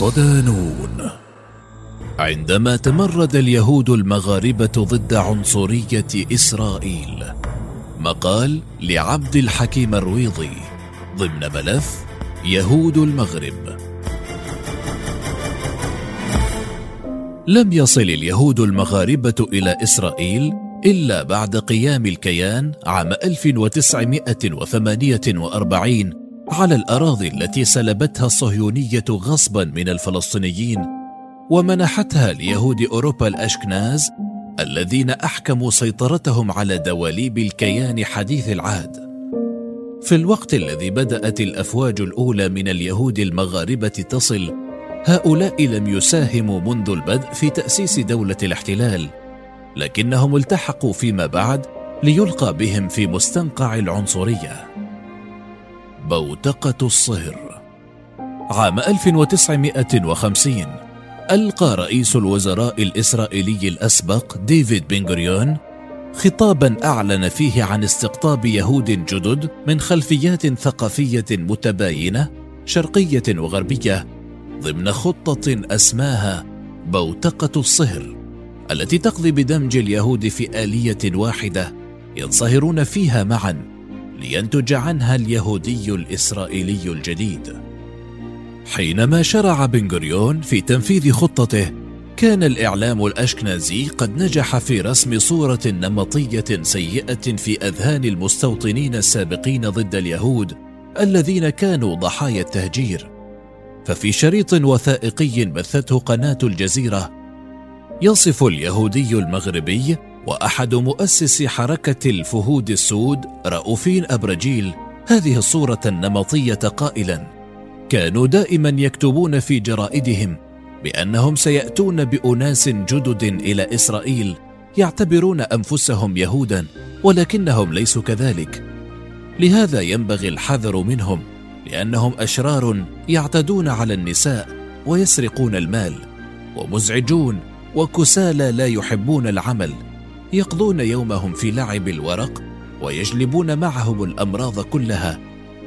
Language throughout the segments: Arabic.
صدانون. عندما تمرد اليهود المغاربة ضد عنصرية إسرائيل مقال لعبد الحكيم الرويضي ضمن ملف يهود المغرب. لم يصل اليهود المغاربة إلى إسرائيل إلا بعد قيام الكيان عام 1948 على الأراضي التي سلبتها الصهيونية غصبا من الفلسطينيين ومنحتها ليهود أوروبا الأشكناز الذين أحكموا سيطرتهم على دواليب الكيان حديث العهد. في الوقت الذي بدأت الأفواج الأولى من اليهود المغاربة تصل هؤلاء لم يساهموا منذ البدء في تأسيس دولة الاحتلال لكنهم التحقوا فيما بعد ليلقى بهم في مستنقع العنصرية. بوتقة الصهر. عام 1950 ألقى رئيس الوزراء الإسرائيلي الأسبق ديفيد بن خطابا أعلن فيه عن استقطاب يهود جدد من خلفيات ثقافية متباينة شرقية وغربية ضمن خطة أسماها بوتقة الصهر التي تقضي بدمج اليهود في آلية واحدة ينصهرون فيها معا لينتج عنها اليهودي الإسرائيلي الجديد. حينما شرع بن غوريون في تنفيذ خطته كان الإعلام الأشكنازي قد نجح في رسم صورة نمطية سيئة في أذهان المستوطنين السابقين ضد اليهود الذين كانوا ضحايا التهجير. ففي شريط وثائقي بثته قناة الجزيرة يصف اليهودي المغربي وأحد مؤسسي حركة الفهود السود رؤوفين أبرجيل هذه الصورة النمطية قائلا كانوا دائما يكتبون في جرائدهم بأنهم سيأتون بأناس جدد إلى إسرائيل يعتبرون أنفسهم يهودا ولكنهم ليسوا كذلك. لهذا ينبغي الحذر منهم لأنهم أشرار يعتدون على النساء ويسرقون المال ومزعجون وكسالى لا يحبون العمل. يقضون يومهم في لعب الورق ويجلبون معهم الأمراض كلها.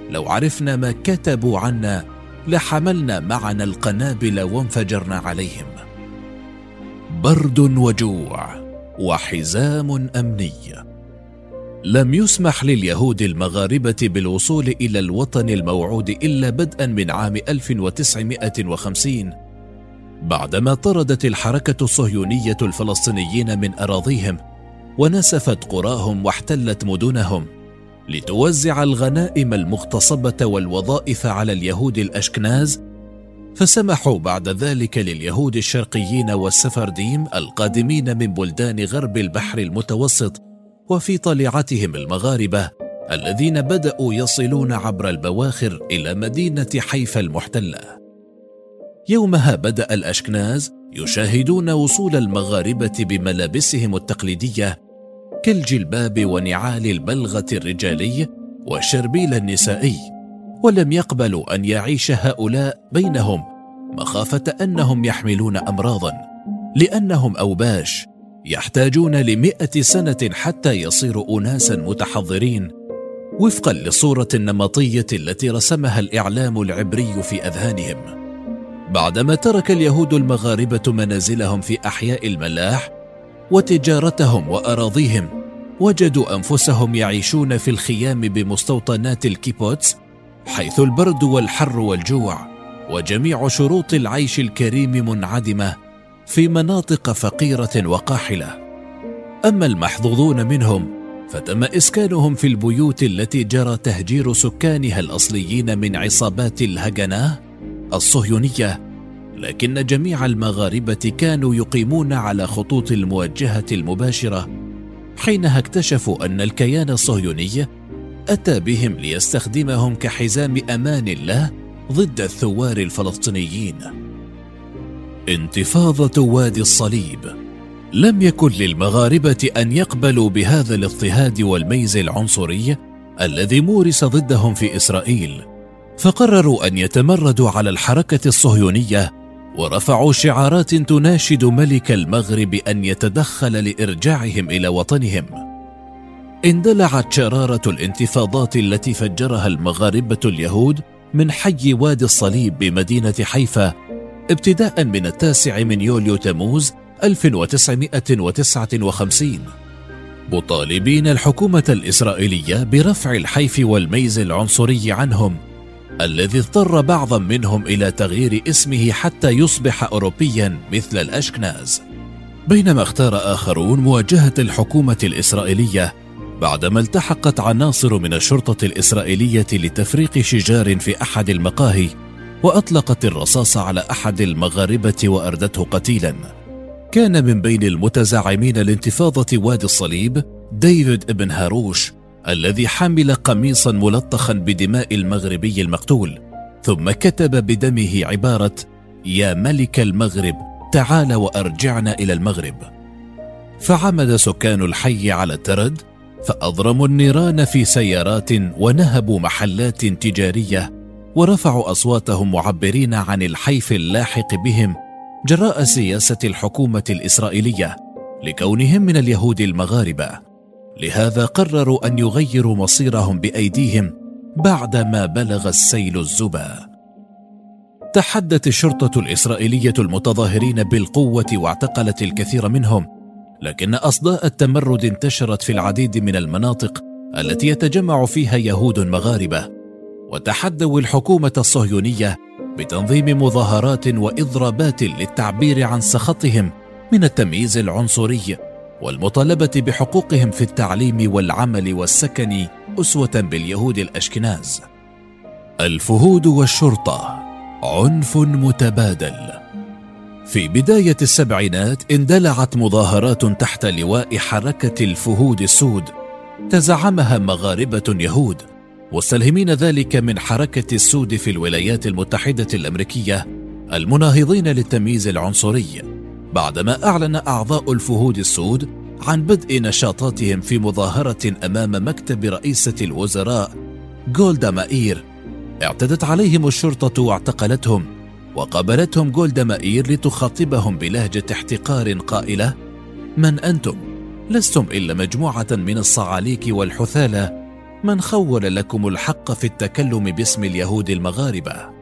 لو عرفنا ما كتبوا عنا لحملنا معنا القنابل وانفجرنا عليهم. برد وجوع وحزام أمني. لم يسمح لليهود المغاربة بالوصول إلى الوطن الموعود إلا بدءا من عام 1950 بعدما طردت الحركة الصهيونية الفلسطينيين من أراضيهم ونسفت قراهم واحتلت مدنهم لتوزع الغنائم المغتصبة والوظائف على اليهود الأشكناز فسمحوا بعد ذلك لليهود الشرقيين والسفرديم القادمين من بلدان غرب البحر المتوسط وفي طليعتهم المغاربة الذين بدأوا يصلون عبر البواخر إلى مدينة حيفا المحتلة. يومها بدأ الأشكناز يشاهدون وصول المغاربة بملابسهم التقليدية كالجلباب ونعال البلغة الرجالي والشربيل النسائي ولم يقبلوا أن يعيش هؤلاء بينهم مخافة أنهم يحملون امراضا لأنهم أوباش يحتاجون لمئة سنة حتى يصيروا أناسا متحضرين. وفقا للصورة النمطية التي رسمها الإعلام العبري في أذهانهم بعدما ترك اليهود المغاربة منازلهم في أحياء الملاح وتجارتهم وأراضيهم. وجدوا أنفسهم يعيشون في الخيام بمستوطنات الكيبوتس حيث البرد والحر والجوع وجميع شروط العيش الكريم منعدمة في مناطق فقيرة وقاحلة. أما المحظوظون منهم فتم إسكانهم في البيوت التي جرى تهجير سكانها الأصليين من عصابات الهجنة الصهيونية لكن جميع المغاربة كانوا يقيمون على خطوط الموجهة المباشرة حينها اكتشفوا أن الكيان الصهيوني أتى بهم ليستخدمهم كحزام أمان له ضد الثوار الفلسطينيين. انتفاضة وادي الصليب. لم يكن للمغاربة أن يقبلوا بهذا الاضطهاد والميز العنصري الذي مورس ضدهم في إسرائيل فقرروا أن يتمردوا على الحركة الصهيونية ورفعوا شعارات تناشد ملك المغرب أن يتدخل لإرجاعهم إلى وطنهم. اندلعت شرارة الانتفاضات التي فجرها المغاربة اليهود من حي وادي الصليب بمدينة حيفا ابتداء من التاسع من يوليو تموز 1959 مطالبين الحكومة الإسرائيلية برفع الحيف والميز العنصري عنهم الذي اضطر بعضا منهم إلى تغيير اسمه حتى يصبح أوروبيا مثل الأشكناز. بينما اختار آخرون مواجهة الحكومة الإسرائيلية بعدما التحقت عناصر من الشرطة الإسرائيلية لتفريق شجار في أحد المقاهي وأطلقت الرصاص على أحد المغاربة وأردته قتيلا. كان من بين المتزعمين لانتفاضة وادي الصليب ديفيد ابن هاروش الذي حمل قميصا ملطخا بدماء المغربي المقتول ثم كتب بدمه عبارة يا ملك المغرب تعال وأرجعنا إلى المغرب فعمد سكان الحي على الترد فأضرموا النيران في سيارات ونهبوا محلات تجارية ورفعوا أصواتهم معبرين عن الحيف اللاحق بهم جراء سياسة الحكومة الإسرائيلية لكونهم من اليهود المغاربة. لهذا قرروا أن يغيروا مصيرهم بأيديهم بعدما بلغ السيل الزبا. تحدت الشرطة الإسرائيلية المتظاهرين بالقوة واعتقلت الكثير منهم لكن أصداء التمرد انتشرت في العديد من المناطق التي يتجمع فيها يهود مغاربة. وتحدوا الحكومة الصهيونية بتنظيم مظاهرات وإضرابات للتعبير عن سخطهم من التمييز العنصري. والمطالبة بحقوقهم في التعليم والعمل والسكن أسوة باليهود الأشكناز. الفهود والشرطة عنف متبادل. في بداية السبعينات اندلعت مظاهرات تحت لواء حركة الفهود السود. تزعمها مغاربة يهود مستلهمين ذلك من حركة السود في الولايات المتحدة الأمريكية المناهضين للتمييز العنصري. بعدما أعلن أعضاء الفهود السود عن بدء نشاطاتهم في مظاهرة أمام مكتب رئيسة الوزراء جولدا مائير. اعتدت عليهم الشرطة واعتقلتهم وقابلتهم جولدا مائير لتخاطبهم بلهجة احتقار قائلة من أنتم؟ لستم إلا مجموعة من الصعاليك والحثالة. من خول لكم الحق في التكلم باسم اليهود المغاربة؟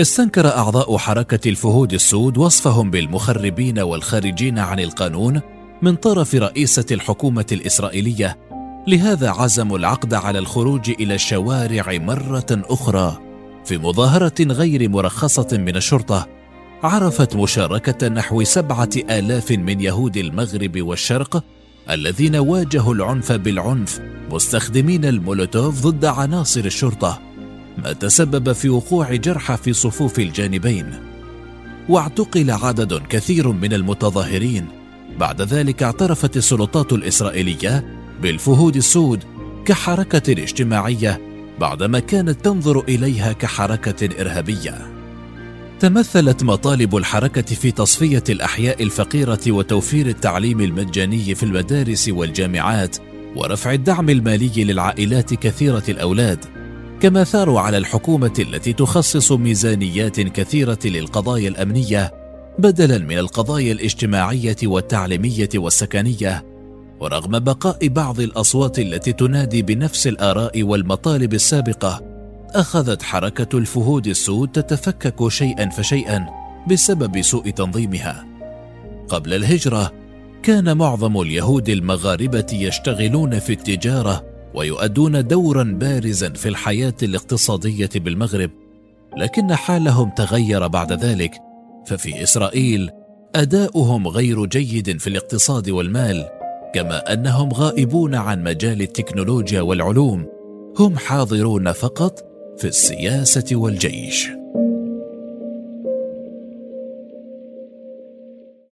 استنكر أعضاء حركة الفهود السود وصفهم بالمخربين والخارجين عن القانون من طرف رئيسة الحكومة الإسرائيلية لهذا عزموا العقد على الخروج إلى الشوارع مرة أخرى. في مظاهرة غير مرخصة من الشرطة عرفت مشاركة نحو سبعة آلاف من يهود المغرب والشرق الذين واجهوا العنف بالعنف مستخدمين المولوتوف ضد عناصر الشرطة. ما تسبب في وقوع جرحى في صفوف الجانبين واعتقل عدد كثير من المتظاهرين. بعد ذلك اعترفت السلطات الإسرائيلية بالفهود السود كحركة اجتماعية بعدما كانت تنظر إليها كحركة إرهابية. تمثلت مطالب الحركة في تصفية الأحياء الفقيرة وتوفير التعليم المجاني في المدارس والجامعات ورفع الدعم المالي للعائلات كثيرة الأولاد. كما ثاروا على الحكومة التي تخصص ميزانيات كثيرة للقضايا الأمنية بدلا من القضايا الاجتماعية والتعليمية والسكنية ورغم بقاء بعض الأصوات التي تنادي بنفس الآراء والمطالب السابقة أخذت حركة الفهود السود تتفكك شيئا فشيئا بسبب سوء تنظيمها. قبل الهجرة كان معظم اليهود المغاربة يشتغلون في التجارة ويؤدون دورا بارزا في الحياة الاقتصادية بالمغرب لكن حالهم تغير بعد ذلك. ففي إسرائيل أداؤهم غير جيد في الاقتصاد والمال كما أنهم غائبون عن مجال التكنولوجيا والعلوم. هم حاضرون فقط في السياسة والجيش.